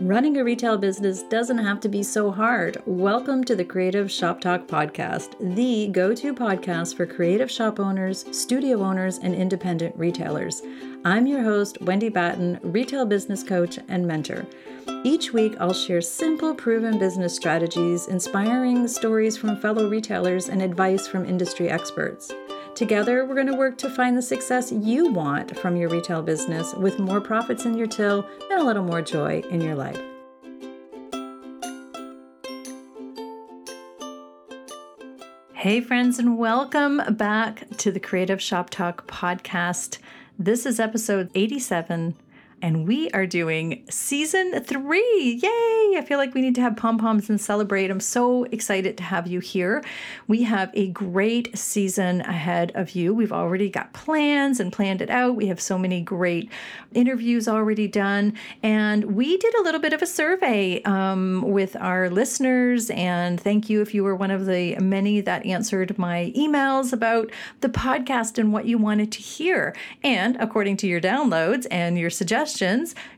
Running a retail business doesn't have to be so hard. Welcome to the Creative Shop Talk Podcast, the go to podcast for creative shop owners, studio owners, and independent retailers. I'm your host, Wendy Batten, retail business coach and mentor. Each week, I'll share simple, proven business strategies, inspiring stories from fellow retailers, and advice from industry experts. Together, we're going to work to find the success you want from your retail business with more profits in your till and a little more joy in your life. Hey, friends, and welcome back to the Creative Shop Talk podcast. This is episode 87 and we are doing season three. Yay! I feel like we need to have pom poms and celebrate. I'm so excited to have you here. We have a great season ahead of you. We've already got plans and planned it out. We have so many great interviews already done. And we did a little bit of a survey um, with our listeners. And thank you if you were one of the many that answered my emails about the podcast and what you wanted to hear. And according to your downloads and your suggestions,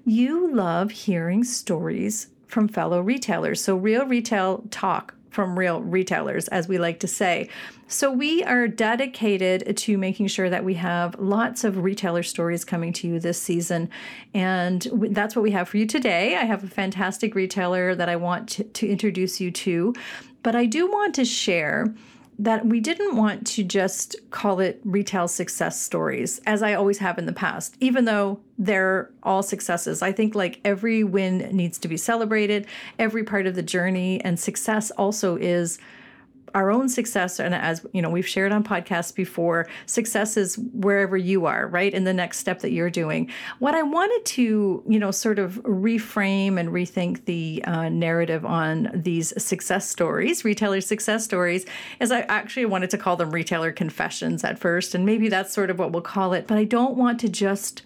you love hearing stories from fellow retailers. So, real retail talk from real retailers, as we like to say. So, we are dedicated to making sure that we have lots of retailer stories coming to you this season. And that's what we have for you today. I have a fantastic retailer that I want to, to introduce you to, but I do want to share that we didn't want to just call it retail success stories, as I always have in the past, even though they're all successes. I think like every win needs to be celebrated, every part of the journey, and success also is our own success and as you know we've shared on podcasts before success is wherever you are right in the next step that you're doing. What i wanted to you know sort of reframe and rethink the uh, narrative on these success stories retailer success stories is i actually wanted to call them retailer confessions at first and maybe that's sort of what we'll call it but i don't want to just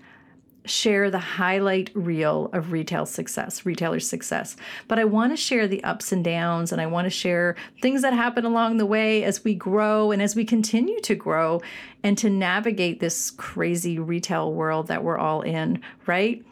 share the highlight reel of retail success, retailer success. But I want to share the ups and downs and I want to share things that happen along the way as we grow and as we continue to grow and to navigate this crazy retail world that we're all in, right?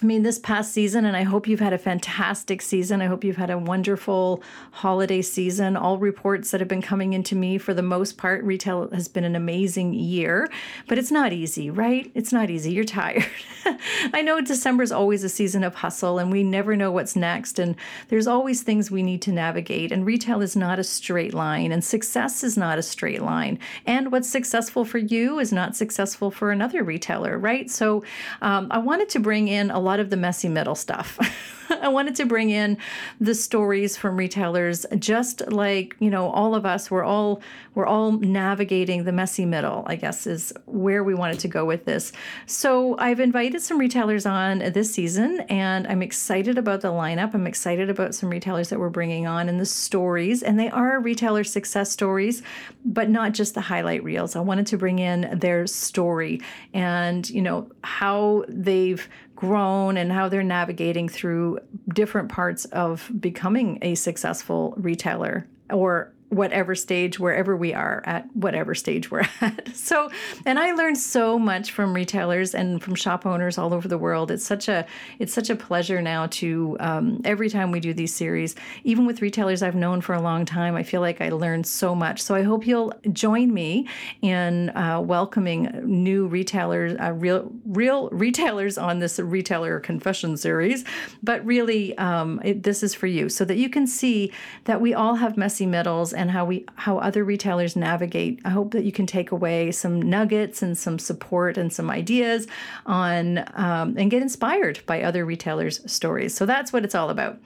I mean, this past season, and I hope you've had a fantastic season. I hope you've had a wonderful holiday season. All reports that have been coming into me, for the most part, retail has been an amazing year, but it's not easy, right? It's not easy. You're tired. I know December is always a season of hustle, and we never know what's next, and there's always things we need to navigate. And retail is not a straight line, and success is not a straight line. And what's successful for you is not successful for another retailer, right? So um, I wanted to bring in a lot of the messy middle stuff. I wanted to bring in the stories from retailers, just like you know, all of us. We're all we're all navigating the messy middle. I guess is where we wanted to go with this. So I've invited some retailers on this season, and I'm excited about the lineup. I'm excited about some retailers that we're bringing on and the stories, and they are retailer success stories, but not just the highlight reels. I wanted to bring in their story and you know how they've grown and how they're navigating through different parts of becoming a successful retailer or whatever stage, wherever we are at whatever stage we're at. So, and I learned so much from retailers and from shop owners all over the world. It's such a it's such a pleasure now to um, every time we do these series, even with retailers I've known for a long time, I feel like I learned so much. So I hope you'll join me in uh, welcoming new retailers, uh, real real retailers on this retailer confession series. But really, um, it, this is for you, so that you can see that we all have messy middles and how we how other retailers navigate. I hope that you can take away some nuggets and some support and some ideas on um, and get inspired by other retailers' stories. So that's what it's all about.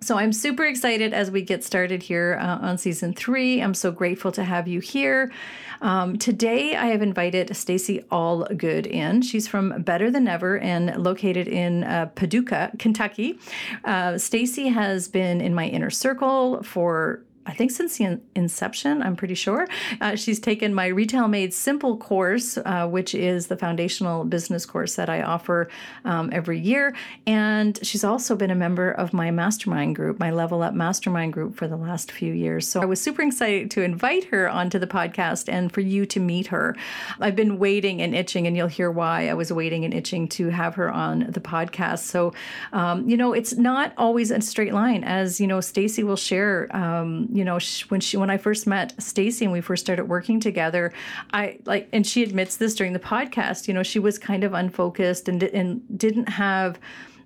So I'm super excited as we get started here uh, on season three. I'm so grateful to have you here. Um, today I have invited Stacy Allgood in. She's from Better Than Ever and located in uh, Paducah, Kentucky. Uh, Stacy has been in my inner circle for I think since the inception, I'm pretty sure. Uh, she's taken my Retail Made Simple course, uh, which is the foundational business course that I offer um, every year. And she's also been a member of my mastermind group, my Level Up Mastermind group, for the last few years. So I was super excited to invite her onto the podcast and for you to meet her. I've been waiting and itching, and you'll hear why I was waiting and itching to have her on the podcast. So, um, you know, it's not always a straight line, as you know, Stacy will share. Um, you know, when she when I first met Stacy and we first started working together, I like, and she admits this during the podcast. You know, she was kind of unfocused and and didn't have.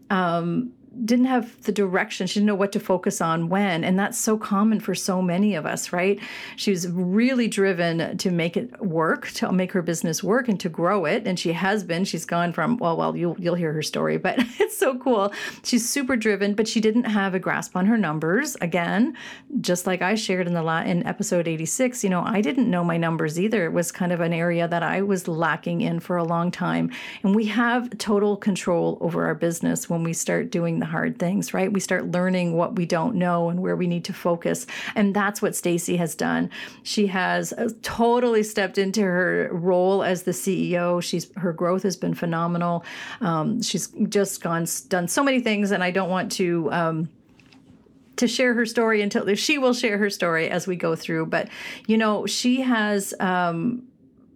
Um, didn't have the direction. She didn't know what to focus on when. And that's so common for so many of us, right? She was really driven to make it work, to make her business work and to grow it. And she has been. She's gone from, well, well, you'll you'll hear her story, but it's so cool. She's super driven, but she didn't have a grasp on her numbers. Again, just like I shared in the la- in episode 86, you know, I didn't know my numbers either. It was kind of an area that I was lacking in for a long time. And we have total control over our business when we start doing the hard things, right? We start learning what we don't know and where we need to focus. And that's what Stacy has done. She has uh, totally stepped into her role as the CEO. She's her growth has been phenomenal. Um, she's just gone done so many things, and I don't want to. Um, to share her story until she will share her story as we go through. But you know, she has um,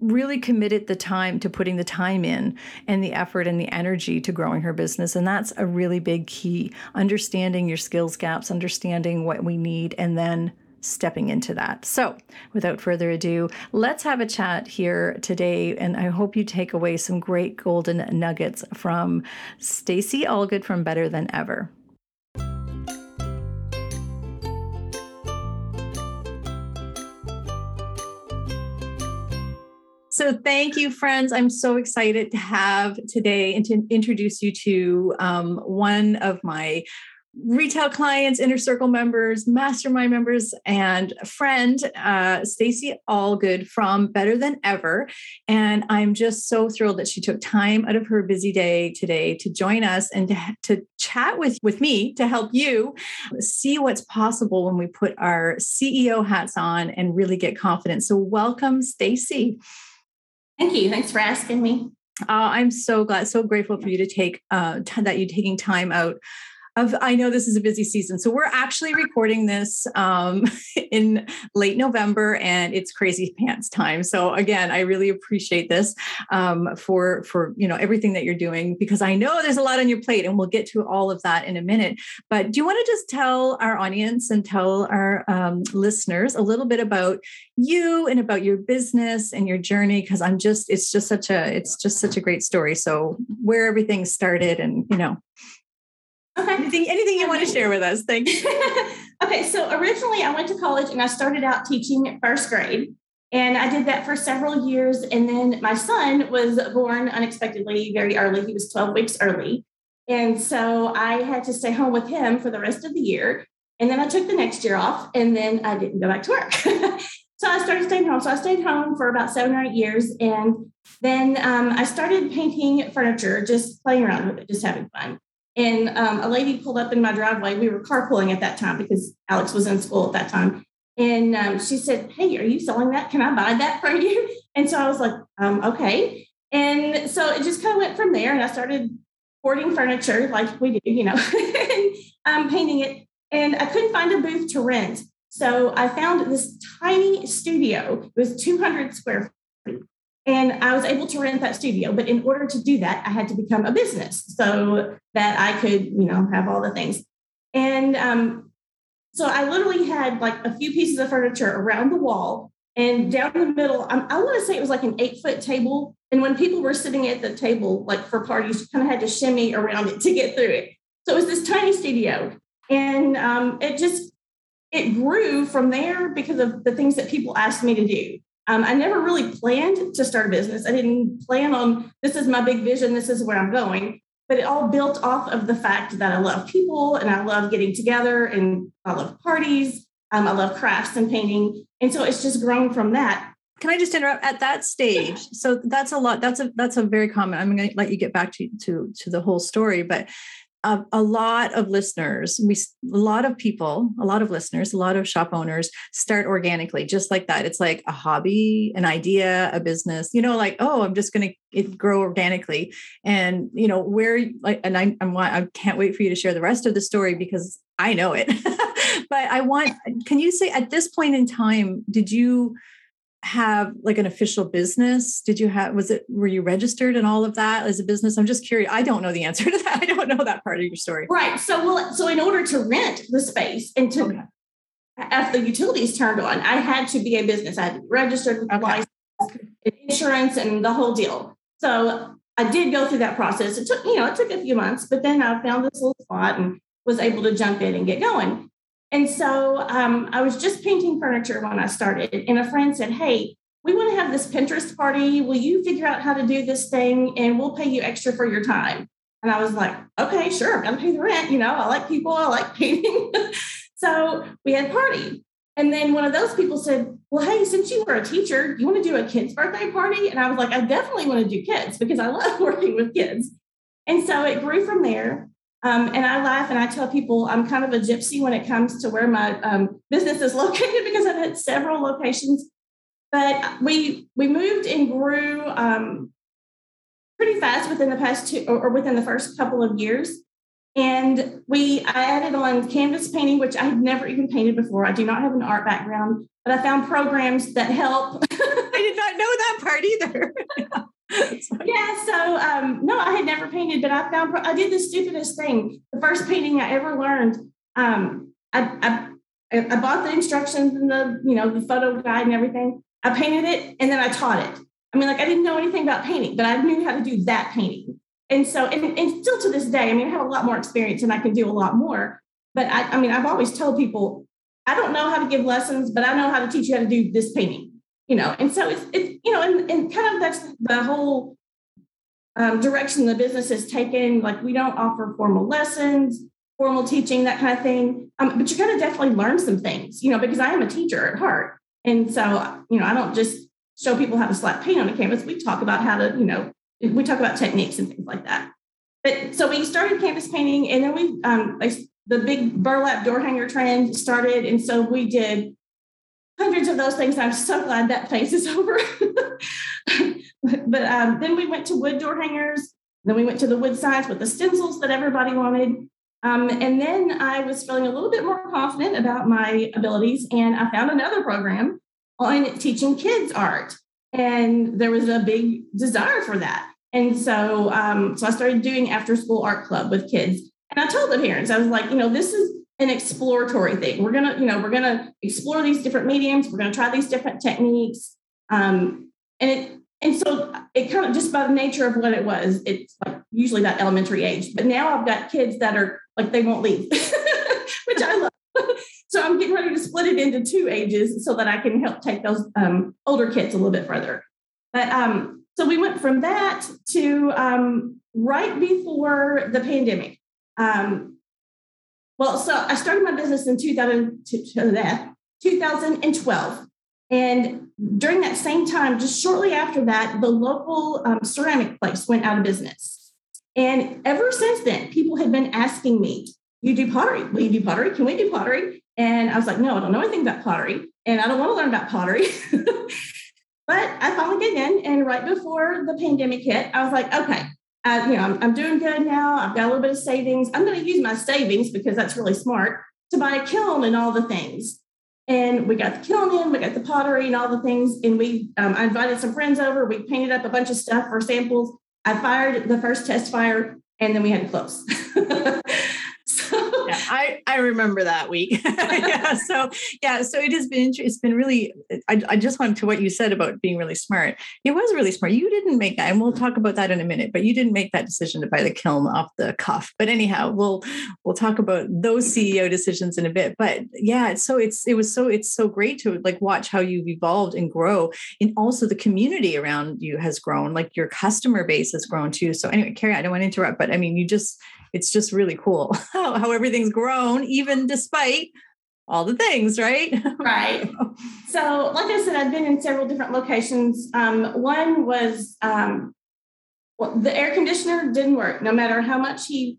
really committed the time to putting the time in and the effort and the energy to growing her business. And that's a really big key. Understanding your skills gaps, understanding what we need, and then stepping into that. So, without further ado, let's have a chat here today and I hope you take away some great golden nuggets from Stacy Allgood from Better Than Ever. So, thank you, friends. I'm so excited to have today and to introduce you to um, one of my retail clients, inner circle members, mastermind members, and friend, uh, Stacy Allgood from Better Than Ever. And I'm just so thrilled that she took time out of her busy day today to join us and to, to chat with, with me to help you see what's possible when we put our CEO hats on and really get confident. So, welcome, Stacy. Thank you. Thanks for asking me. Uh, I'm so glad, so grateful for you to take uh, t- that you're taking time out of i know this is a busy season. So we're actually recording this um, in late november and it's crazy pants time. So again i really appreciate this um, for for you know everything that you're doing because i know there's a lot on your plate and we'll get to all of that in a minute. But do you want to just tell our audience and tell our um, listeners a little bit about you and about your business and your journey? Because i'm just it's just such a it's just such a great story. So where everything started and you know Okay. Anything, anything you want to share with us? Thanks. okay. So originally I went to college and I started out teaching first grade. And I did that for several years. And then my son was born unexpectedly very early. He was 12 weeks early. And so I had to stay home with him for the rest of the year. And then I took the next year off and then I didn't go back to work. so I started staying home. So I stayed home for about seven or eight years. And then um, I started painting furniture, just playing around with it, just having fun. And um, a lady pulled up in my driveway. We were carpooling at that time because Alex was in school at that time. And um, she said, Hey, are you selling that? Can I buy that from you? And so I was like, um, Okay. And so it just kind of went from there. And I started hoarding furniture like we do, you know, and um, painting it. And I couldn't find a booth to rent. So I found this tiny studio. It was 200 square. And I was able to rent that studio. But in order to do that, I had to become a business so that I could, you know, have all the things. And um, so I literally had like a few pieces of furniture around the wall. And down the middle, um, I want to say it was like an eight foot table. And when people were sitting at the table, like for parties, kind of had to shimmy around it to get through it. So it was this tiny studio. And um, it just, it grew from there because of the things that people asked me to do. Um, I never really planned to start a business. I didn't plan on this is my big vision, this is where I'm going. But it all built off of the fact that I love people and I love getting together and I love parties. Um, I love crafts and painting. And so it's just grown from that. Can I just interrupt at that stage? So that's a lot. That's a that's a very common. I'm going to let you get back to to to the whole story, but a, a, lot of listeners, we a lot of people, a lot of listeners, a lot of shop owners start organically, just like that. It's like a hobby, an idea, a business. You know, like oh, I'm just going to grow organically, and you know where like, and I I'm, I can't wait for you to share the rest of the story because I know it. but I want, can you say at this point in time, did you? Have like an official business? Did you have, was it, were you registered and all of that as a business? I'm just curious. I don't know the answer to that. I don't know that part of your story. Right. So, well, so in order to rent the space and to, okay. after the utilities turned on, I had to be a business. I had registered with okay. license, insurance, and the whole deal. So I did go through that process. It took, you know, it took a few months, but then I found this little spot and was able to jump in and get going. And so um, I was just painting furniture when I started, and a friend said, Hey, we want to have this Pinterest party. Will you figure out how to do this thing and we'll pay you extra for your time? And I was like, okay, sure, I'm gonna pay the rent. You know, I like people, I like painting. so we had a party. And then one of those people said, Well, hey, since you were a teacher, you want to do a kid's birthday party? And I was like, I definitely want to do kids because I love working with kids. And so it grew from there. Um, and I laugh and I tell people I'm kind of a gypsy when it comes to where my um, business is located because I've had several locations. But we we moved and grew um, pretty fast within the past two or, or within the first couple of years. And we I added on canvas painting, which I had never even painted before. I do not have an art background, but I found programs that help. I did not know that part either. yeah. So um, no, I had never painted, but I found I did the stupidest thing. The first painting I ever learned, um, I, I I bought the instructions and the you know the photo guide and everything. I painted it and then I taught it. I mean, like I didn't know anything about painting, but I knew how to do that painting. And so, and, and still to this day, I mean, I have a lot more experience and I can do a lot more. But I, I mean, I've always told people, I don't know how to give lessons, but I know how to teach you how to do this painting you know, and so it's, it's you know, and, and kind of that's the whole um, direction the business has taken. Like we don't offer formal lessons, formal teaching, that kind of thing. Um, but you're going to definitely learn some things, you know, because I am a teacher at heart. And so, you know, I don't just show people how to slap paint on a canvas. We talk about how to, you know, we talk about techniques and things like that. But so we started canvas painting and then we, um, the big burlap door hanger trend started. And so we did hundreds of those things. I'm so glad that phase is over. but um, then we went to wood door hangers. Then we went to the wood signs with the stencils that everybody wanted. Um, and then I was feeling a little bit more confident about my abilities, and I found another program on teaching kids art. And there was a big desire for that. And so, um, so I started doing after school art club with kids. And I told the parents, I was like, you know, this is an exploratory thing. We're gonna, you know, we're gonna explore these different mediums. We're gonna try these different techniques. Um, and it and so it kind of just by the nature of what it was, it's like usually that elementary age. But now I've got kids that are like they won't leave, which I love. so I'm getting ready to split it into two ages so that I can help take those um, older kids a little bit further. But um, so we went from that to um, right before the pandemic. Um, well, so I started my business in 2000, 2012. And during that same time, just shortly after that, the local um, ceramic place went out of business. And ever since then, people had been asking me, You do pottery? Will you do pottery? Can we do pottery? And I was like, No, I don't know anything about pottery. And I don't want to learn about pottery. but I finally get in. And right before the pandemic hit, I was like, Okay, I, you know, I'm, I'm doing good now. I've got a little bit of savings. I'm going to use my savings because that's really smart to buy a kiln and all the things. And we got the kiln in, we got the pottery and all the things. And we, um, I invited some friends over. We painted up a bunch of stuff for samples. I fired the first test fire, and then we had to close. I I remember that week. yeah, so yeah, so it has been it's been really. I, I just went to what you said about being really smart. It was really smart. You didn't make that, and we'll talk about that in a minute. But you didn't make that decision to buy the kiln off the cuff. But anyhow, we'll we'll talk about those CEO decisions in a bit. But yeah, so it's it was so it's so great to like watch how you've evolved and grow, and also the community around you has grown. Like your customer base has grown too. So anyway, Carrie, I don't want to interrupt, but I mean, you just it's just really cool how, how everything's grown, even despite all the things, right? right. So, like I said, I've been in several different locations. Um, one was um, well, the air conditioner didn't work, no matter how much he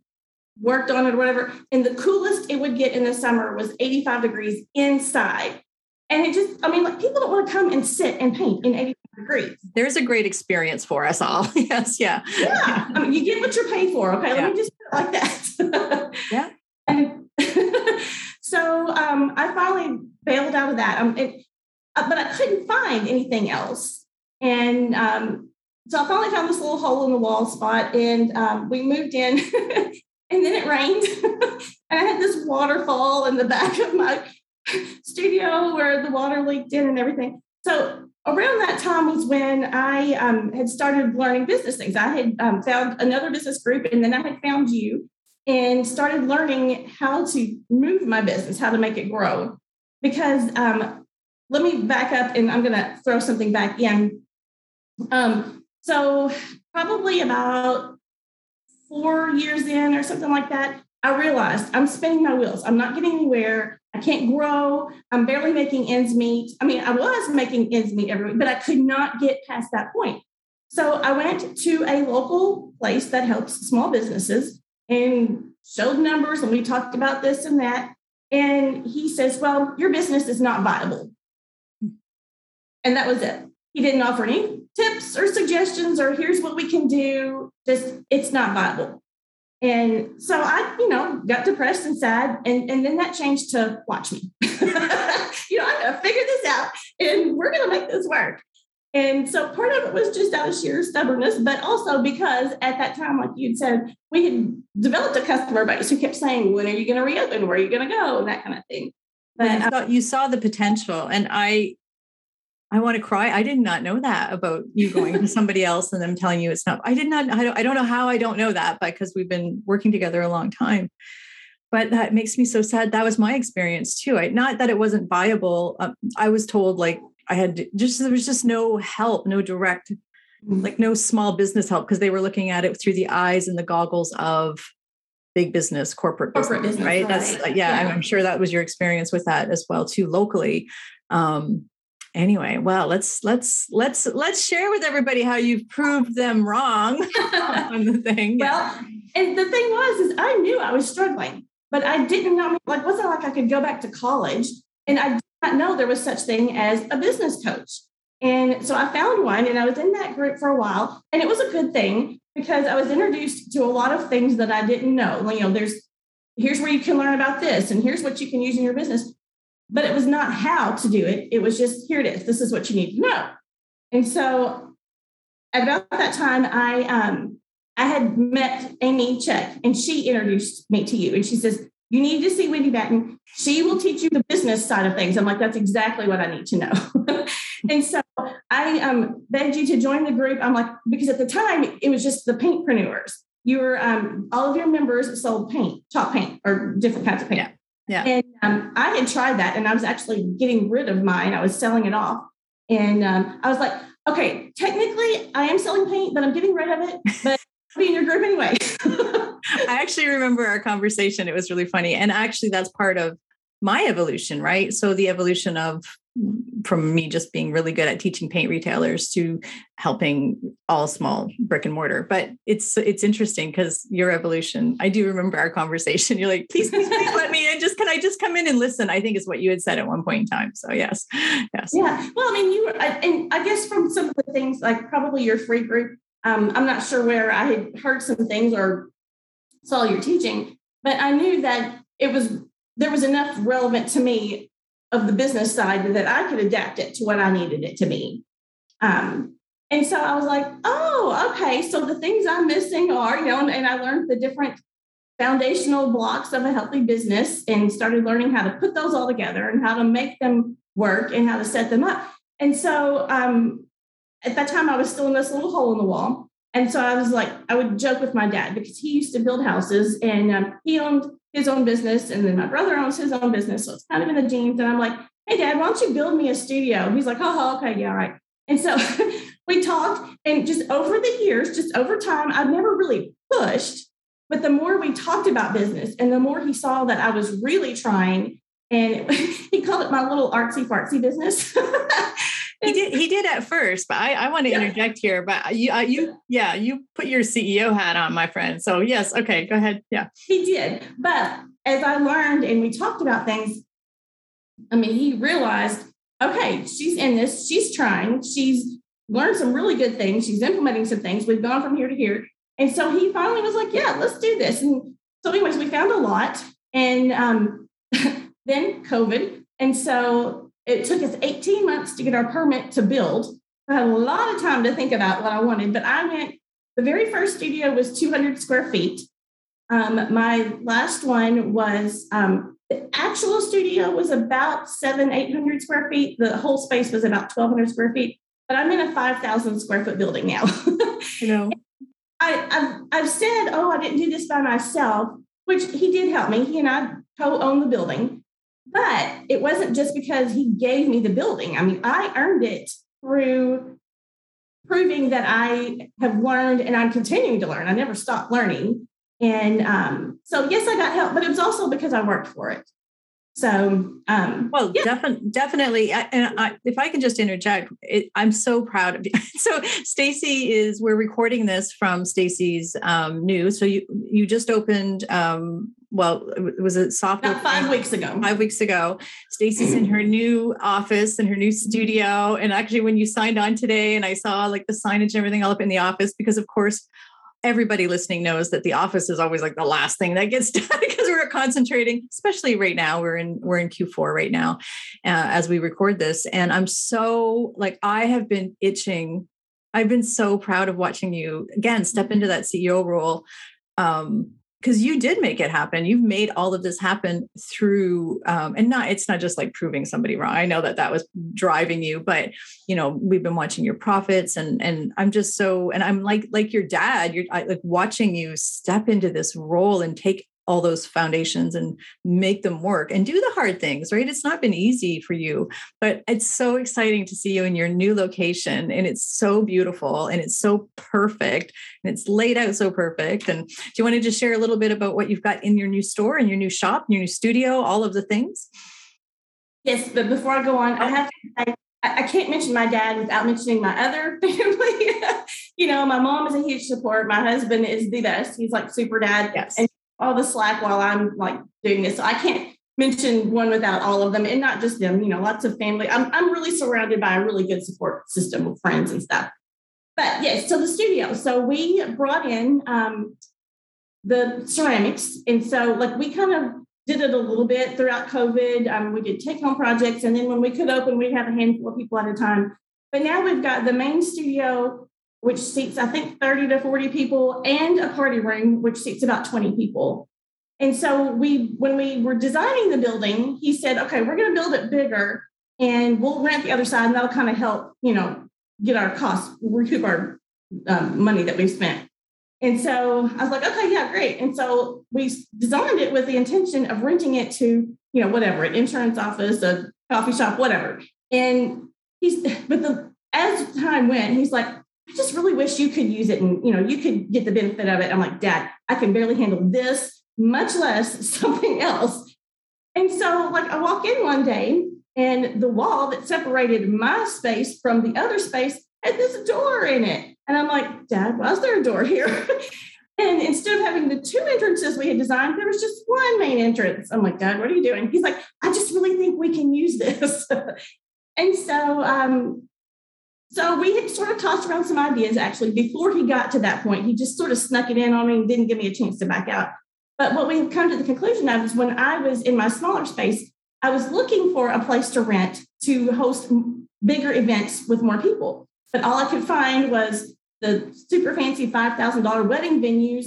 worked on it or whatever. And the coolest it would get in the summer was 85 degrees inside. And it just, I mean, like people don't want to come and sit and paint in 85 degrees. There's a great experience for us all. yes, yeah. Yeah. I mean, you get what you're paying for. Okay. Let me just put it like that. yeah. And so um, I finally bailed out of that. Um, it, uh, but I couldn't find anything else. And um, so I finally found this little hole in the wall spot and um, we moved in and then it rained. and I had this waterfall in the back of my studio where the water leaked in and everything. So around that time was when I um, had started learning business things. I had um, found another business group, and then I had found you and started learning how to move my business, how to make it grow. Because um, let me back up, and I'm going to throw something back in. Um, so probably about four years in or something like that, I realized I'm spinning my wheels. I'm not getting anywhere. I can't grow. I'm barely making ends meet. I mean, I was making ends meet every week, but I could not get past that point. So I went to a local place that helps small businesses and showed numbers, and we talked about this and that. And he says, Well, your business is not viable. And that was it. He didn't offer any tips or suggestions or here's what we can do. Just it's not viable. And so I, you know, got depressed and sad. And, and then that changed to watch me. you know, I'm going to figure this out and we're going to make this work. And so part of it was just out of sheer stubbornness, but also because at that time, like you'd said, we had developed a customer base who kept saying, when are you going to reopen? Where are you going to go? And that kind of thing. But you saw, you saw the potential. And I, I want to cry. I did not know that about you going to somebody else and them telling you it's not. I did not. I don't, I don't know how I don't know that because we've been working together a long time. But that makes me so sad. That was my experience too. I, not that it wasn't viable. Um, I was told like I had just there was just no help, no direct, mm. like no small business help because they were looking at it through the eyes and the goggles of big business, corporate, corporate business, business, right? That's uh, yeah, yeah. I'm sure that was your experience with that as well too locally. Um, anyway well let's let's let's let's share with everybody how you've proved them wrong on the thing well and the thing was is i knew i was struggling but i didn't know like wasn't like i could go back to college and i not know there was such thing as a business coach and so i found one and i was in that group for a while and it was a good thing because i was introduced to a lot of things that i didn't know you know there's here's where you can learn about this and here's what you can use in your business but it was not how to do it. It was just here it is. This is what you need to know. And so at about that time, I um, I had met Amy Check, and she introduced me to you. And she says, "You need to see Wendy Batten. She will teach you the business side of things." I'm like, "That's exactly what I need to know." and so I um, begged you to join the group. I'm like, because at the time it was just the paintpreneurs. You were um, all of your members sold paint, chalk paint, or different kinds of paint. Yeah. Yeah. And um, I had tried that and I was actually getting rid of mine. I was selling it off. And um, I was like, okay, technically I am selling paint, but I'm getting rid of it. But be in your group anyway. I actually remember our conversation. It was really funny. And actually, that's part of my evolution, right? So the evolution of from me just being really good at teaching paint retailers to helping all small brick and mortar. But it's it's interesting because your evolution. I do remember our conversation. You're like, please, please, please let me in. Just can I just come in and listen? I think is what you had said at one point in time. So yes, yes. Yeah. Well, I mean, you were, and I guess from some of the things like probably your free group. Um, I'm not sure where I had heard some things or saw your teaching, but I knew that it was there was enough relevant to me of the business side that I could adapt it to what I needed it to be. Um, and so I was like, oh, okay. So the things I'm missing are, you know, and, and I learned the different foundational blocks of a healthy business and started learning how to put those all together and how to make them work and how to set them up. And so um, at that time, I was still in this little hole in the wall. And so I was like, I would joke with my dad because he used to build houses and um, he owned his own business. And then my brother owns his own business. So it's kind of in the genes. And I'm like, hey, dad, why don't you build me a studio? He's like, oh, okay, yeah, all right. And so we talked. And just over the years, just over time, I've never really pushed. But the more we talked about business and the more he saw that I was really trying, and he called it my little artsy fartsy business. he did. He did at first, but I, I want to yeah. interject here. But you, uh, you, yeah, you put your CEO hat on, my friend. So yes, okay, go ahead. Yeah, he did. But as I learned and we talked about things, I mean, he realized, okay, she's in this. She's trying. She's learned some really good things. She's implementing some things. We've gone from here to here. And so he finally was like, yeah, let's do this. And so, anyways, we found a lot. And um, then COVID. And so it took us 18 months to get our permit to build. I had a lot of time to think about what I wanted, but I went, the very first studio was 200 square feet. Um, my last one was um, the actual studio was about seven, 800 square feet. The whole space was about 1,200 square feet, but I'm in a 5,000 square foot building now. you know, I, have I've said, oh, I didn't do this by myself, which he did help me. He and I co own the building. But it wasn't just because he gave me the building. I mean, I earned it through proving that I have learned and I'm continuing to learn. I never stopped learning. And um, so, yes, I got help, but it was also because I worked for it. So, um, well, yeah. definitely, definitely. and I, if I can just interject, it, I'm so proud of you. so, Stacy is. We're recording this from Stacy's um, news. So you you just opened. Um, well, it was a soft About five weeks ago. Five weeks ago, Stacy's in her new office and her new studio. And actually, when you signed on today, and I saw like the signage and everything all up in the office, because of course everybody listening knows that the office is always like the last thing that gets done because we're concentrating especially right now we're in we're in q4 right now uh, as we record this and i'm so like i have been itching i've been so proud of watching you again step into that ceo role um because you did make it happen. You've made all of this happen through um, and not it's not just like proving somebody wrong. I know that that was driving you but you know we've been watching your profits and and i'm just so and i'm like like your dad you're I, like watching you step into this role and take all those foundations and make them work and do the hard things, right? It's not been easy for you, but it's so exciting to see you in your new location and it's so beautiful and it's so perfect and it's laid out so perfect. And do you want to just share a little bit about what you've got in your new store and your new shop, your new studio, all of the things? Yes, but before I go on, I have to I can't mention my dad without mentioning my other family. you know, my mom is a huge support. My husband is the best. He's like super dad. Yes. And all the slack while I'm like doing this. So I can't mention one without all of them and not just them, you know, lots of family. I'm, I'm really surrounded by a really good support system of friends and stuff. But yes, so the studio. So we brought in um, the ceramics. And so like we kind of did it a little bit throughout COVID. Um, we did take home projects. And then when we could open, we'd have a handful of people at a time. But now we've got the main studio which seats, I think, 30 to 40 people, and a party room, which seats about 20 people. And so we, when we were designing the building, he said, okay, we're going to build it bigger and we'll rent the other side and that'll kind of help, you know, get our costs, recoup our um, money that we've spent. And so I was like, okay, yeah, great. And so we designed it with the intention of renting it to, you know, whatever, an insurance office, a coffee shop, whatever. And he's, but the, as time went, he's like, I just really wish you could use it and you know you could get the benefit of it. I'm like, Dad, I can barely handle this, much less something else. And so, like, I walk in one day, and the wall that separated my space from the other space had this door in it. And I'm like, Dad, why is there a door here? and instead of having the two entrances we had designed, there was just one main entrance. I'm like, Dad, what are you doing? He's like, I just really think we can use this. and so um, so we had sort of tossed around some ideas actually before he got to that point. He just sort of snuck it in on me and didn't give me a chance to back out. But what we've come to the conclusion of is when I was in my smaller space, I was looking for a place to rent to host bigger events with more people. But all I could find was the super fancy $5,000 wedding venues,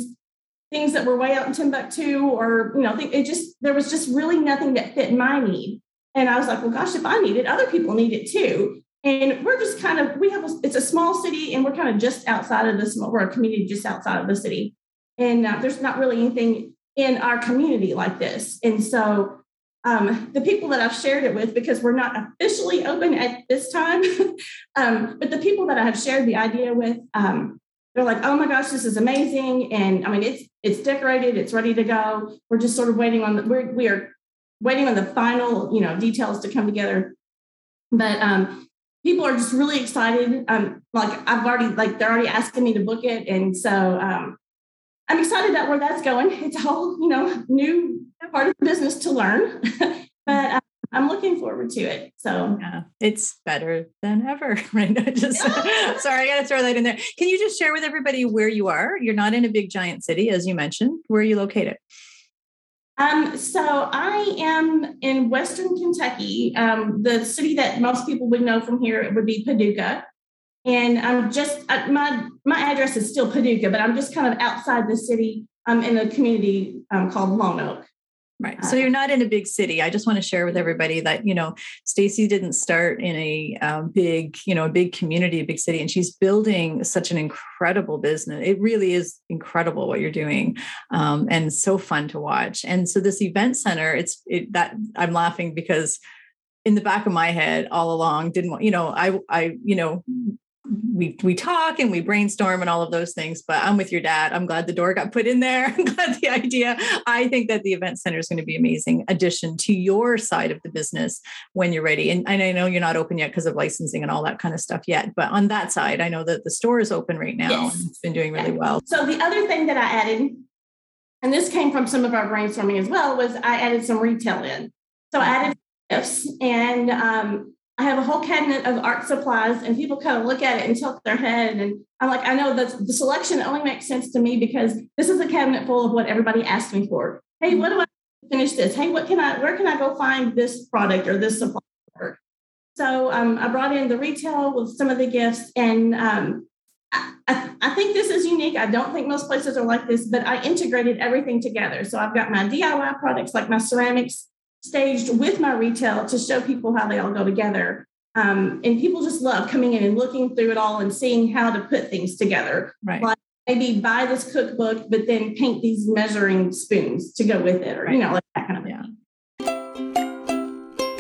things that were way out in Timbuktu, or, you know, it just, there was just really nothing that fit my need. And I was like, well, gosh, if I need it, other people need it too. And we're just kind of, we have, a, it's a small city and we're kind of just outside of this, we're a community just outside of the city. And uh, there's not really anything in our community like this. And so um, the people that I've shared it with, because we're not officially open at this time, um, but the people that I have shared the idea with, um, they're like, "Oh my gosh, this is amazing!" And I mean, it's it's decorated, it's ready to go. We're just sort of waiting on the we're we are waiting on the final you know details to come together. But um, people are just really excited. Um, like I've already like they're already asking me to book it, and so um, I'm excited about where that's going. It's a whole you know new part of the business to learn, but um, I'm looking forward to it. So yeah, it's better than ever, right? Just sorry, I got to throw that in there. Can you just share with everybody where you are? You're not in a big giant city, as you mentioned. Where are you located? Um, so I am in Western Kentucky. Um, the city that most people would know from here would be Paducah. And I'm just uh, my my address is still Paducah, but I'm just kind of outside the city. I'm in a community um, called Lone Oak. Right. So you're not in a big city. I just want to share with everybody that, you know, Stacy didn't start in a um, big, you know, a big community, a big city, and she's building such an incredible business. It really is incredible what you're doing um, and so fun to watch. And so this event center, it's it, that I'm laughing because in the back of my head all along didn't want, you know, I, I, you know, we we talk and we brainstorm and all of those things but i'm with your dad. I'm glad the door got put in there. I'm glad the idea. I think that the event center is going to be amazing addition to your side of the business when you're ready. And, and i know you're not open yet because of licensing and all that kind of stuff yet but on that side i know that the store is open right now yes. and it's been doing really well. So the other thing that i added and this came from some of our brainstorming as well was i added some retail in. So i added gifts and um, I have a whole cabinet of art supplies, and people kind of look at it and tilt their head. And I'm like, I know that the selection only makes sense to me because this is a cabinet full of what everybody asked me for. Hey, what do I finish this? Hey, what can I? Where can I go find this product or this supply? So um, I brought in the retail with some of the gifts, and um, I, I, think this is unique. I don't think most places are like this, but I integrated everything together. So I've got my DIY products like my ceramics staged with my retail to show people how they all go together. Um, and people just love coming in and looking through it all and seeing how to put things together. Right. Like maybe buy this cookbook, but then paint these measuring spoons to go with it, or you know, like that kind of yeah.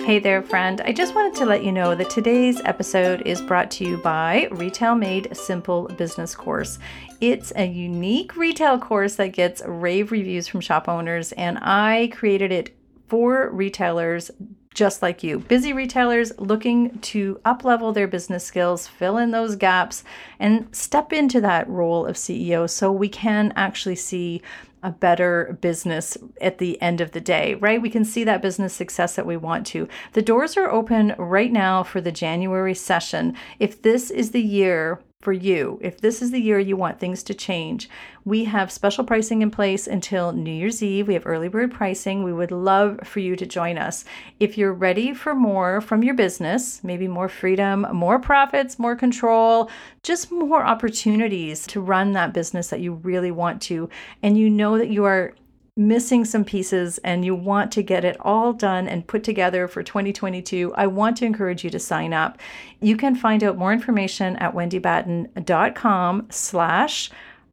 Hey there, friend. I just wanted to let you know that today's episode is brought to you by Retail Made Simple Business Course. It's a unique retail course that gets rave reviews from shop owners, and I created it for retailers just like you. Busy retailers looking to uplevel their business skills, fill in those gaps, and step into that role of CEO so we can actually see a better business at the end of the day, right? We can see that business success that we want to. The doors are open right now for the January session. If this is the year for you. If this is the year you want things to change, we have special pricing in place until New Year's Eve. We have early bird pricing. We would love for you to join us. If you're ready for more from your business, maybe more freedom, more profits, more control, just more opportunities to run that business that you really want to, and you know that you are missing some pieces and you want to get it all done and put together for 2022, I want to encourage you to sign up. You can find out more information at wendybatten.com slash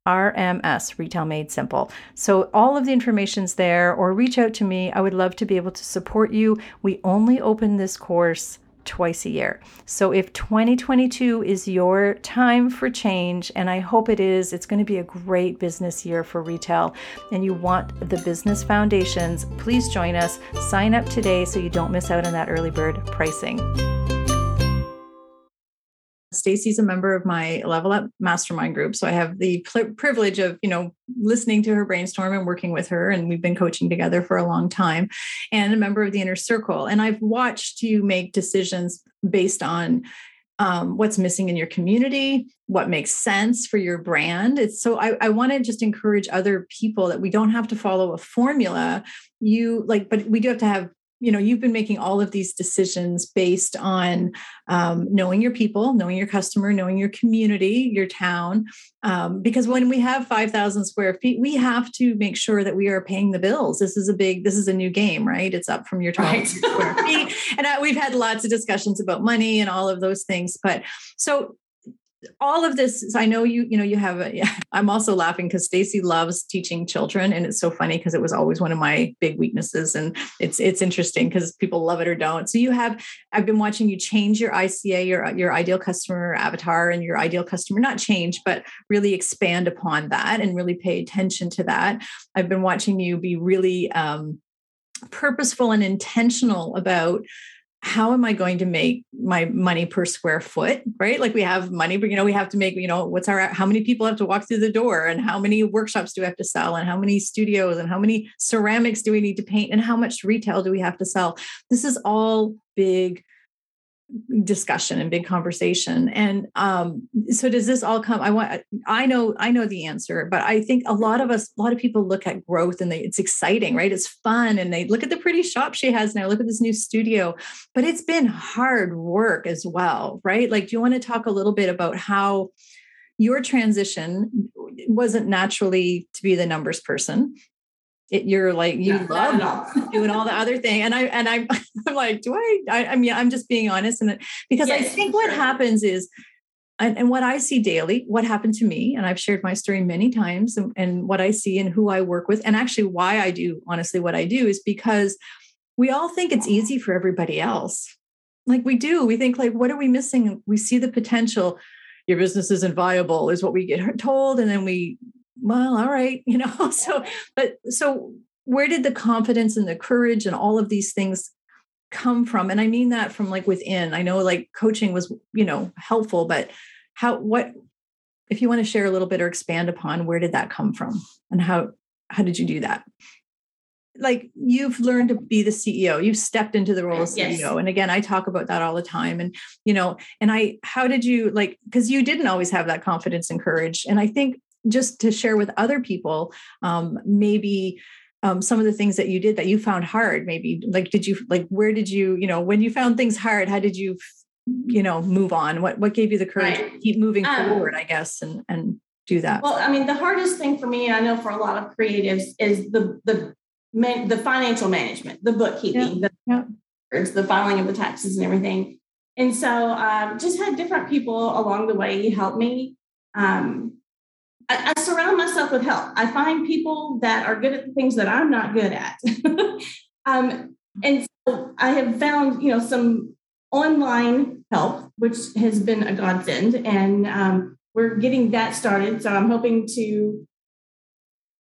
RMS, Retail Made Simple. So all of the information's there or reach out to me. I would love to be able to support you. We only open this course twice a year. So if 2022 is your time for change, and I hope it is, it's going to be a great business year for retail, and you want the business foundations, please join us. Sign up today so you don't miss out on that early bird pricing. Stacy's a member of my Level Up Mastermind group, so I have the pl- privilege of you know listening to her brainstorm and working with her, and we've been coaching together for a long time, and a member of the Inner Circle. And I've watched you make decisions based on um, what's missing in your community, what makes sense for your brand. It's so I, I want to just encourage other people that we don't have to follow a formula. You like, but we do have to have you know you've been making all of these decisions based on um, knowing your people knowing your customer knowing your community your town. Um, because when we have 5000 square feet we have to make sure that we are paying the bills. This is a big this is a new game right? It's up from your 12 right. square feet. And I, we've had lots of discussions about money and all of those things but so all of this i know you you know you have a, yeah, i'm also laughing because stacy loves teaching children and it's so funny because it was always one of my big weaknesses and it's it's interesting because people love it or don't. So you have i've been watching you change your ica your your ideal customer avatar and your ideal customer not change but really expand upon that and really pay attention to that. I've been watching you be really um, purposeful and intentional about how am I going to make my money per square foot? Right. Like we have money, but you know, we have to make, you know, what's our, how many people have to walk through the door and how many workshops do we have to sell and how many studios and how many ceramics do we need to paint and how much retail do we have to sell? This is all big discussion and big conversation. And um, so does this all come i want i know i know the answer but i think a lot of us a lot of people look at growth and they, it's exciting right? It's fun and they look at the pretty shop she has now look at this new studio but it's been hard work as well right? Like do you want to talk a little bit about how your transition wasn't naturally to be the numbers person it, you're like you yeah, love doing all the other thing. And i and I, i'm like do i i, I mean i'm just being honest and because yes, i think what happens is and, and, what i see daily what happened to me and i've shared my story many times and, and what i see and who i work with and actually why i do honestly what i do is because we all think it's easy for everybody else. Like we do. We think like what are we missing? We see the potential. Your business isn't viable is what we get told and then we well, all right, you know. So, but so where did the confidence and the courage and all of these things come from? And I mean that from like within. I know like coaching was, you know, helpful, but how what if you want to share a little bit or expand upon where did that come from and how how did you do that? like you've learned to be the CEO. You've stepped into the role of CEO. Yes. And again, I talk about that all the time. And, you know, and I, how did you like, because you didn't always have that confidence and courage. And I think just to share with other people um, maybe um, some of the things that you did that you found hard maybe like did you like where did you you know when you found things hard how did you you know move on what what gave you the courage right. to keep moving um, forward i guess and and do that well i mean the hardest thing for me i know for a lot of creatives is the the the financial management the bookkeeping yeah. the yeah. the filing of the taxes and everything and so um, just had different people along the way help me um, I, I, surround myself with help. I find people that are good at the things that I'm not good at. um, and so I have found, you know, some online help, which has been a godsend. And um, we're getting that started. So I'm hoping to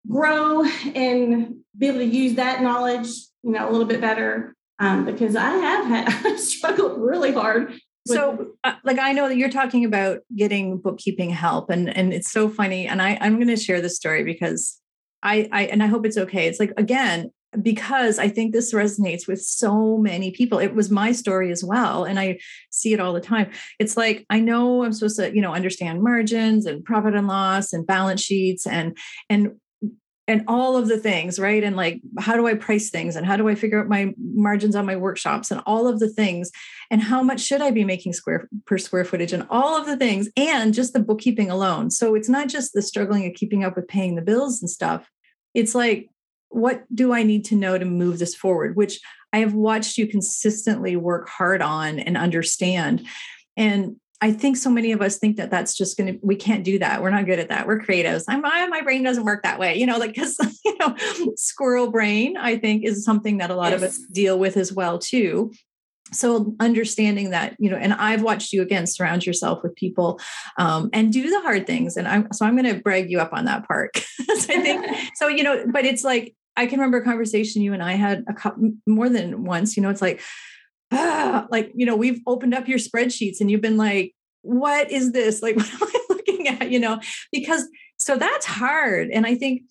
grow and be able to use that knowledge, you know, a little bit better. Um, because I have had I've struggled really hard so uh, like i know that you're talking about getting bookkeeping help and and it's so funny and i i'm going to share this story because i i and i hope it's okay. It's like again because i think this resonates with so many people. It was my story as well and i see it all the time. It's like i know i'm supposed to you know understand margins and profit and loss and balance sheets and and and all of the things, right? And like, how do I price things? And how do I figure out my margins on my workshops and all of the things? And how much should I be making square per square footage and all of the things and just the bookkeeping alone. So it's not just the struggling of keeping up with paying the bills and stuff. It's like, what do I need to know to move this forward? Which I have watched you consistently work hard on and understand. And I think so many of us think that that's just going to, we can't do that. We're not good at that. We're creatives. I'm, I, my brain doesn't work that way, you know, like, cause, you know, squirrel brain, I think is something that a lot yes. of us deal with as well, too. So understanding that, you know, and I've watched you again, surround yourself with people um, and do the hard things. And I'm, so I'm going to brag you up on that part. so I think, so, you know, but it's like, I can remember a conversation you and I had a couple more than once, you know, it's like, ah, like, you know, we've opened up your spreadsheets and you've been like, what is this? Like, what am I looking at? You know, because so that's hard. And I think,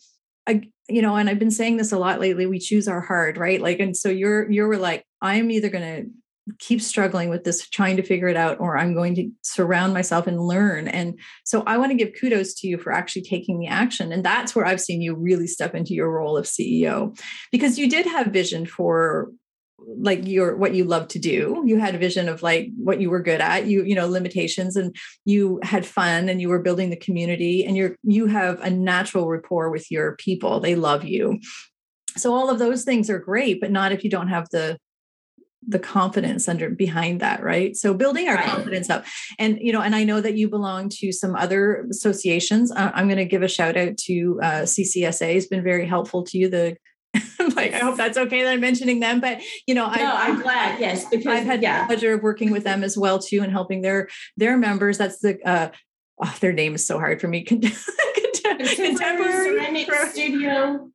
I, you know, and I've been saying this a lot lately, we choose our hard, right? Like, and so you're, you're like, I'm either going to keep struggling with this, trying to figure it out, or I'm going to surround myself and learn. And so I want to give kudos to you for actually taking the action. And that's where I've seen you really step into your role of CEO because you did have vision for like your what you love to do. You had a vision of like what you were good at. You you know limitations and you had fun and you were building the community and you're you have a natural rapport with your people. They love you. So all of those things are great but not if you don't have the the confidence under behind that right? So building our right. confidence up. And you know and i know that you belong to some other associations. Uh, i'm going to give a shout out to uh, CCSA has been very helpful to you. The like, I hope that's okay that I'm mentioning them. But you know, no, I, am glad. Yes, because I've had yeah. the pleasure of working with them as well too, and helping their their members. That's the uh, oh, their name is so hard for me. Contemporary Ceramic Studio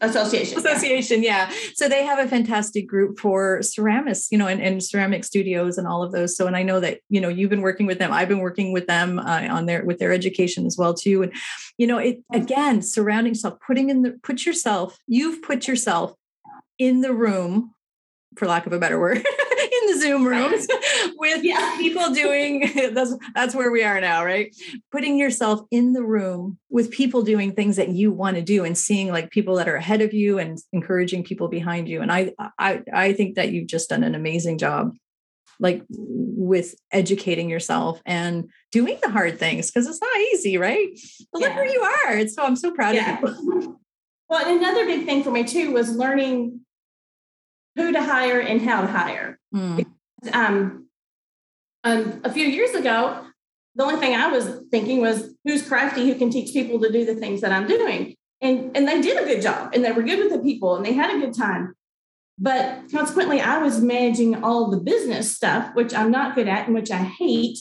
Association. Association, yeah. yeah. So they have a fantastic group for ceramics, you know, and, and, ceramic studios and all of those. So, and I know that you know you've been working with them. I've been working with them uh, on their with their education as well too. And you know, it again, surrounding yourself, putting in the put yourself. You've put yourself in the room, for lack of a better word. Zoom rooms with yeah. people doing that's that's where we are now, right? Putting yourself in the room with people doing things that you want to do and seeing like people that are ahead of you and encouraging people behind you. And I I I think that you've just done an amazing job like with educating yourself and doing the hard things because it's not easy, right? But yeah. look where you are. It's so I'm so proud yeah. of you. Well, and another big thing for me too was learning who to hire and how to hire. Mm. Um, um, a few years ago, the only thing I was thinking was who's crafty who can teach people to do the things that I'm doing. And, and they did a good job and they were good with the people and they had a good time. But consequently, I was managing all the business stuff, which I'm not good at and which I hate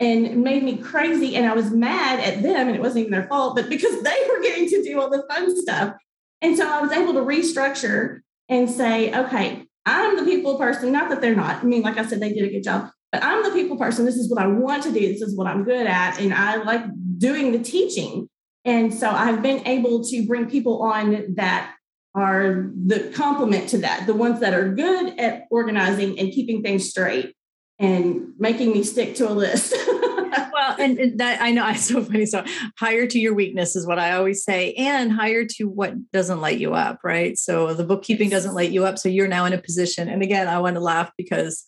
and made me crazy. And I was mad at them, and it wasn't even their fault, but because they were getting to do all the fun stuff. And so I was able to restructure and say, okay, I'm the people person, not that they're not. I mean, like I said, they did a good job, but I'm the people person. This is what I want to do. This is what I'm good at. And I like doing the teaching. And so I've been able to bring people on that are the complement to that, the ones that are good at organizing and keeping things straight and making me stick to a list. and, that I know it's so funny. So hire to your weakness is what I always say, and hire to what doesn't light you up, right? So the bookkeeping doesn't light you up. So you're now in a position. And again, I want to laugh because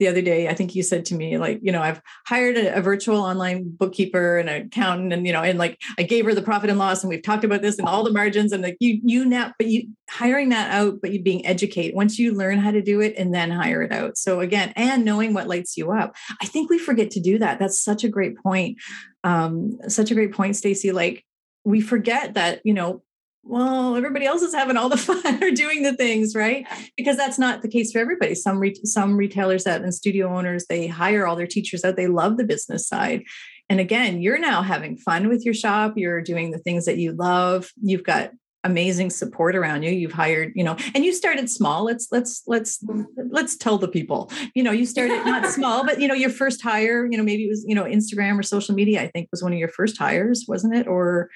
the other day i think you said to me like you know i've hired a, a, virtual online bookkeeper and an accountant and you know and like i gave her the profit and loss and we've talked about this and all the margins and like you you now but you hiring that out but you being educated once you learn how to do it and then hire it out. So again and knowing what lights you up. I think we forget to do that. That's such a great point. Um such a great point stacy. Like we forget that you know well, everybody else is having all the fun or doing the things, right? Because that's not the case for everybody. Some re- some retailers that and studio owners they hire all their teachers out. They love the business side, and again, you're now having fun with your shop. You're doing the things that you love. You've got amazing support around you you've hired you know and you started small let's let's let's let's tell the people you know you started not small but you know your first hire you know maybe it was you know instagram or social media i think was one of your first hires wasn't it or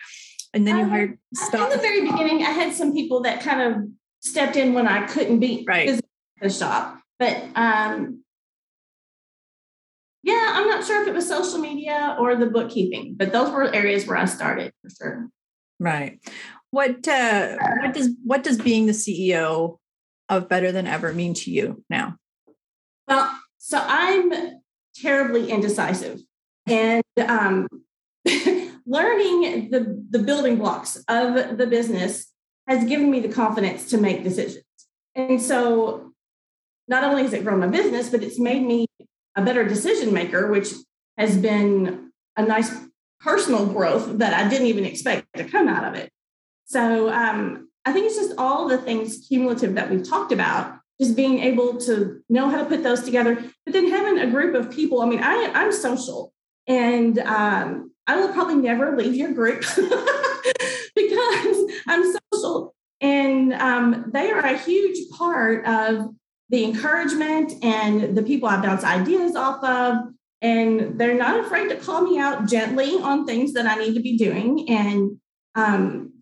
and then you hired stop. In the very beginning, I had some people that kind of stepped in when I couldn't be right. the shop. But um, yeah, I'm not sure if it was social media or the bookkeeping, but those were areas where I started for sure. Right. What uh, what does what does being the CEO of Better Than Ever mean to you now? Well, so I'm terribly indecisive, and um, learning the, the building blocks of the business has given me the confidence to make decisions. And so not only has it grown my business, but it's made me a better decision maker, which has been a nice personal growth that I didn't even expect to come out of it. So um, I think it's just all the things cumulative that we've talked about, just being able to know how to put those together, but then having a group of people. I mean, I, I'm social and um, I will probably never leave your group because I'm social. And um, they are a huge part of the encouragement and the people I bounce ideas off of. And they're not afraid to call me out gently on things that I need to be doing. And um,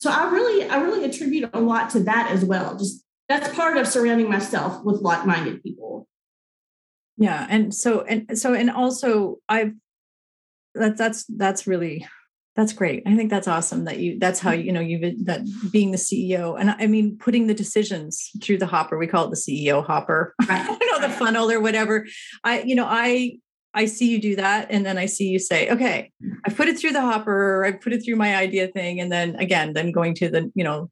so I really, I really attribute a lot to that as well. Just that's part of surrounding myself with like-minded people. Yeah. And so, and so, and also I've that's that's that's really that's great. I think that's awesome that you that's how you know you've that being the CEO and I mean putting the decisions through the hopper. We call it the CEO hopper. Right. I know the funnel or whatever. I you know I I see you do that and then I see you say, okay, mm-hmm. I put it through the hopper, I put it through my idea thing and then again then going to the, you know,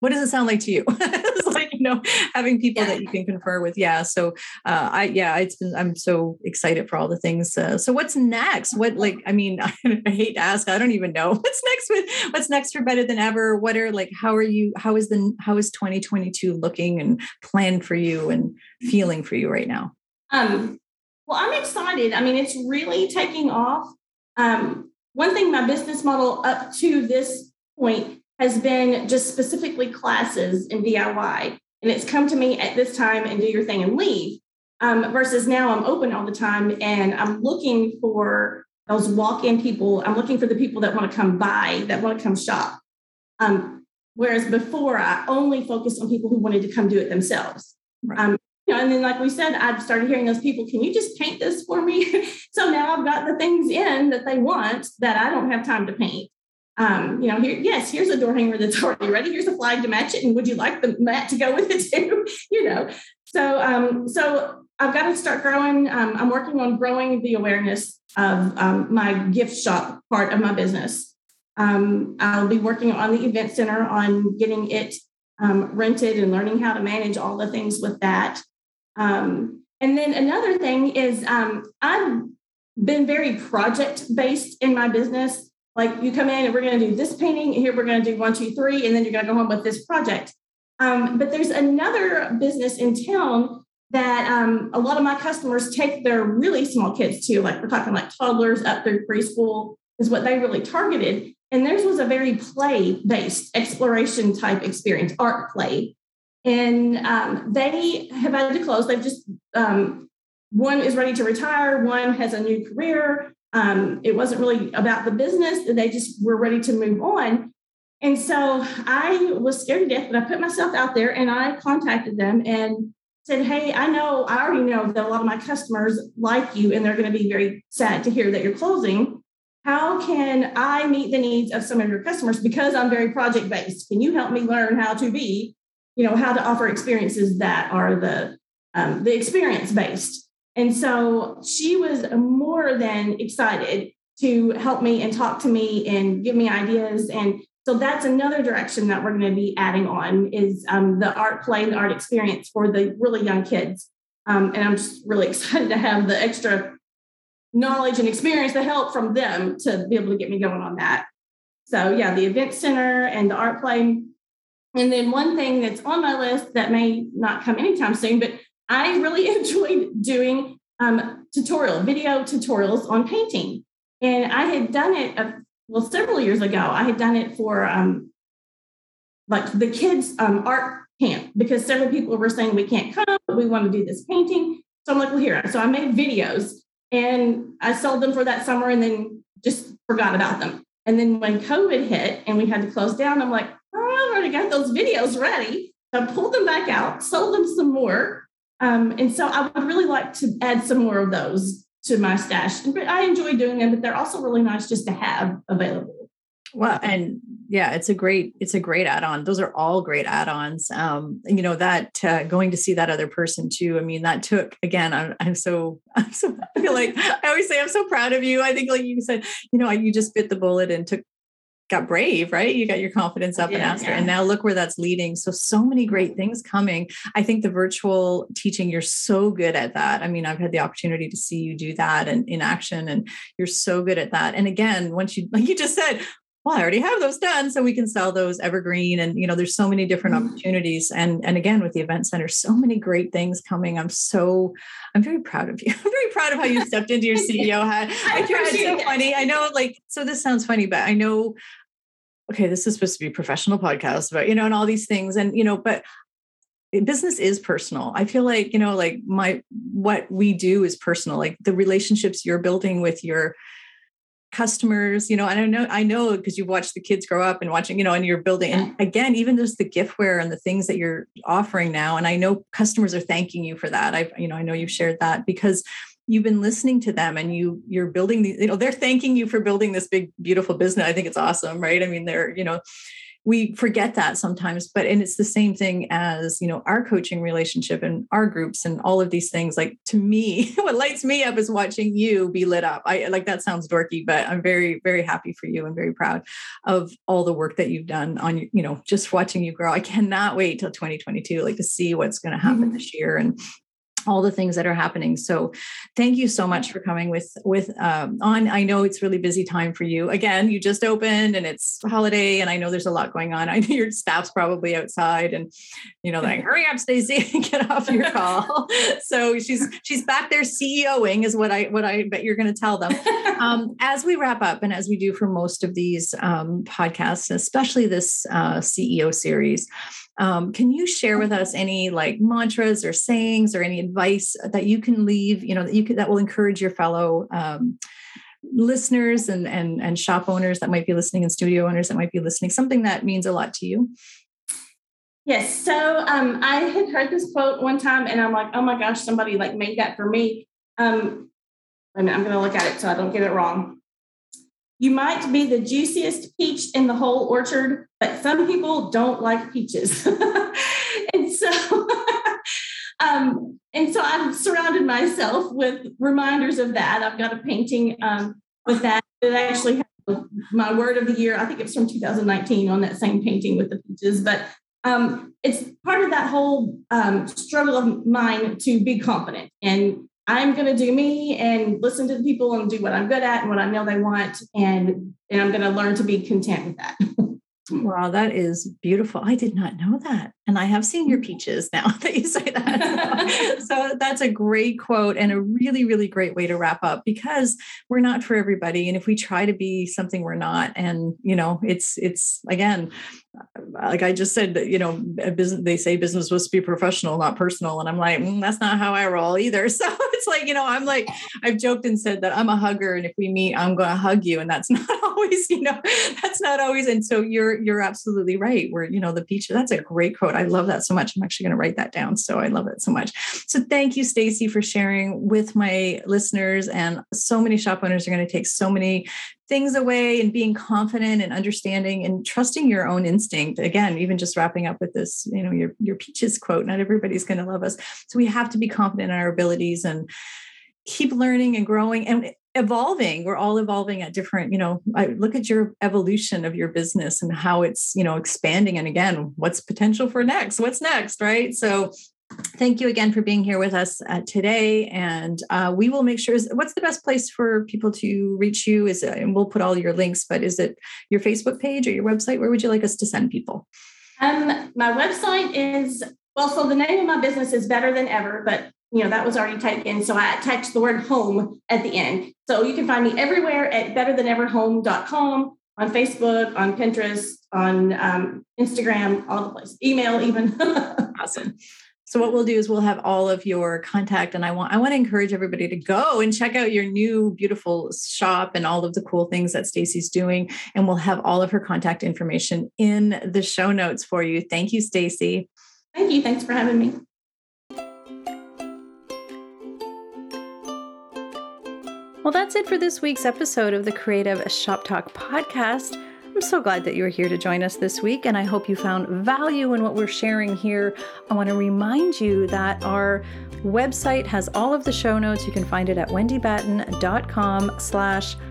what does it sound like to you? you know, having people yeah. that you can confer with. Yeah. So uh, I, yeah, it's been, I'm so excited for all the things. Uh, so what's next? What, like, I mean, I, I hate to ask, I don't even know what's next with, what's next for better than ever. What are like, how are you, how is the, how is 2022 looking and planned for you and feeling for you right now? Um, well, I'm excited. I mean, it's really taking off. Um, one thing, my business model up to this point has been just specifically classes in DIY. And it's come to me at this time and do your thing and leave. Um, versus now I'm open all the time and I'm looking for those walk-in people. I'm looking for the people that want to come buy, that want to come shop. Um, whereas before I only focused on people who wanted to come do it themselves. Right. Um, you know, and then like we said, I've started hearing those people, can you just paint this for me? so now I've got the things in that they want that I don't have time to paint um, you know, here, yes, here's a door hanger that's already ready. Here's a flag to match it. And would you like the mat to go with it too? you know, so, um, so I've got to start growing. Um, I'm working on growing the awareness of um, my gift shop part of my business. Um, I'll be working on the event center on getting it um, rented and learning how to manage all the things with that. And then another thing is I've been very project based in my business like you come in and we're going to do this painting here we're going to do one two three and then you're going to go home with this project. Um, but there's another business in town that um, a lot of my customers take their really small kids to like we're talking like toddlers up through preschool is what they really targeted. And theirs was a very play based exploration type experience art play. And um, they have had to close. They've just um, one is ready to retire one has a new career um, it wasn't really about the business. They just were ready to move on. And so I was scared to death, but I put myself out there and I contacted them and said, Hey, I know, I already know that a lot of my customers like you and they're going to be very sad to hear that you're closing. How can I meet the needs of some of your customers because I'm very project based? Can you help me learn how to be, you know, how to offer experiences that are the um, the experience based? And so she was more than excited to help me and talk to me and give me ideas. And so that's another direction that we're going to be adding on is um, the art play, the art experience for the really young kids. Um, and I'm just really excited to have the extra knowledge and experience the help from them to be able to get me going on that. So yeah, the event center and the art play. And then one thing that's on my list that may not come anytime soon, but I really enjoyed doing um, tutorial, video tutorials on painting. And I had done it, uh, well, several years ago, I had done it for um, like the kids' um, art camp because several people were saying, we can't come, but we want to do this painting. So I'm like, well, here. So I made videos and I sold them for that summer and then just forgot about them. And then when COVID hit and we had to close down, I'm like, oh, I already got those videos ready. I pulled them back out, sold them some more. Um, and so I would really like to add some more of those to my stash. But I enjoy doing them, but they're also really nice just to have available. Well, and yeah, it's a great it's a great add-on. Those are all great add-ons. Um, you know that uh, going to see that other person too. I mean, that took again. I'm, I'm so I'm so I feel like I always say I'm so proud of you. I think like you said, you know, you just bit the bullet and took got brave, right? You got your confidence up and asked yeah. And now look where that's leading. So, so many great things coming. I think the virtual teaching, you're so good at that. I mean, I've had the opportunity to see you do that and in action, and you're so good at that. And again, once you, like you just said, well, I already have those done, so we can sell those evergreen. And you know, there's so many different mm-hmm. opportunities. And and again, with the event center, so many great things coming. I'm so, I'm very proud of you. I'm very proud of how you stepped into your CEO hat. I, it's so funny. I know, like, so this sounds funny, but I know okay, this is supposed to be a professional podcast, but you know, and all these things. And, you know, but business is personal. I feel like, you know, like my what we do is personal. Like the relationships you're building with your customers, you know, and I know I know because you've watched the kids grow up and watching, you know, and you're building and again, even just the giftware and the things that you're offering now. And I know customers are thanking you for that. I've, you know, I know you've shared that because you've been listening to them and you you're building the you know they're thanking you for building this big beautiful business. I think it's awesome right? I mean they're you know we forget that sometimes but and it's the same thing as you know our coaching relationship and our groups and all of these things. Like to me what lights me up is watching you be lit up. I like that sounds dorky but i'm very very happy for you and very proud of all the work that you've done on you know just watching you grow. I cannot wait till 2022 like to see what's going to happen mm-hmm. this year and all the things that are happening. So thank you so much for coming with with um, on. I know it's really busy time for you. Again, you just opened and it's holiday, and I know there's a lot going on. I know your staff's probably outside, and you know, like hurry up, Stacy, get off your call. so she's she's back there CEOing is what I what I bet you're going to tell them. Um, as we wrap up, and as we do for most of these um, podcasts, especially this uh, CEO series. Um, can you share with us any like mantras or sayings or any advice that you can leave, you know, that you that will encourage your fellow um, listeners and, and, and shop owners that might be listening and studio owners that might be listening, something that means a lot to you? Yes. So um, I had heard this quote one time and I'm like, oh my gosh, somebody like made that for me. Um, and I'm going to look at it so I don't get it wrong. You might be the juiciest peach in the whole orchard, but some people don't like peaches. and so um, and so I've surrounded myself with reminders of that. I've got a painting um, with that that actually has my word of the year. I think it's from 2019 on that same painting with the peaches, but um, it's part of that whole um, struggle of mine to be confident and I'm going to do me and listen to the people and do what I'm good at and what I know they want. And, and I'm going to learn to be content with that. Wow, that is beautiful. I did not know that. And I have seen your peaches now that you say that. so that's a great quote and a really, really great way to wrap up because we're not for everybody. And if we try to be something we're not, and you know, it's it's again, like I just said, you know, business they say business was to be professional, not personal. And I'm like, mm, that's not how I roll either. So it's like, you know, I'm like, I've joked and said that I'm a hugger. And if we meet, I'm gonna hug you. And that's not always, you know, that's not always. And so you're you're absolutely right. Where, you know, the peach, that's a great quote. I love that so much. I'm actually going to write that down. So I love it so much. So thank you, Stacy, for sharing with my listeners. And so many shop owners are going to take so many things away and being confident and understanding and trusting your own instinct. Again, even just wrapping up with this, you know, your your peaches quote. Not everybody's going to love us. So we have to be confident in our abilities and keep learning and growing and evolving. We're all evolving at different you know I look at your evolution of your business and how it's you know expanding and again what's potential for next? What's next right? So thank you again for being here with us uh, today and uh, we will make sure what's the best place for people to reach you is it, and we'll put all your links but is it your facebook page or your website? Where would you like us to send people? Um, my website is well so the name of my business is better than ever but you know, that was already taken. So I attached the word home at the end. So you can find me everywhere at betterthaneverhome.com, on Facebook, on Pinterest, on um, Instagram, all the places, email even. awesome. So what we'll do is we'll have all of your contact and I want I want to encourage everybody to go and check out your new beautiful shop and all of the cool things that Stacy's doing and we'll have all of her contact information in the show notes for you. Thank you Stacy. Thank you. Thanks for having me. Well, that's it for this week's episode of the Creative Shop Talk podcast. I'm so glad that you're here to join us this week, and I hope you found value in what we're sharing here. I want to remind you that our website has all of the show notes. You can find it at wendybatten.com slash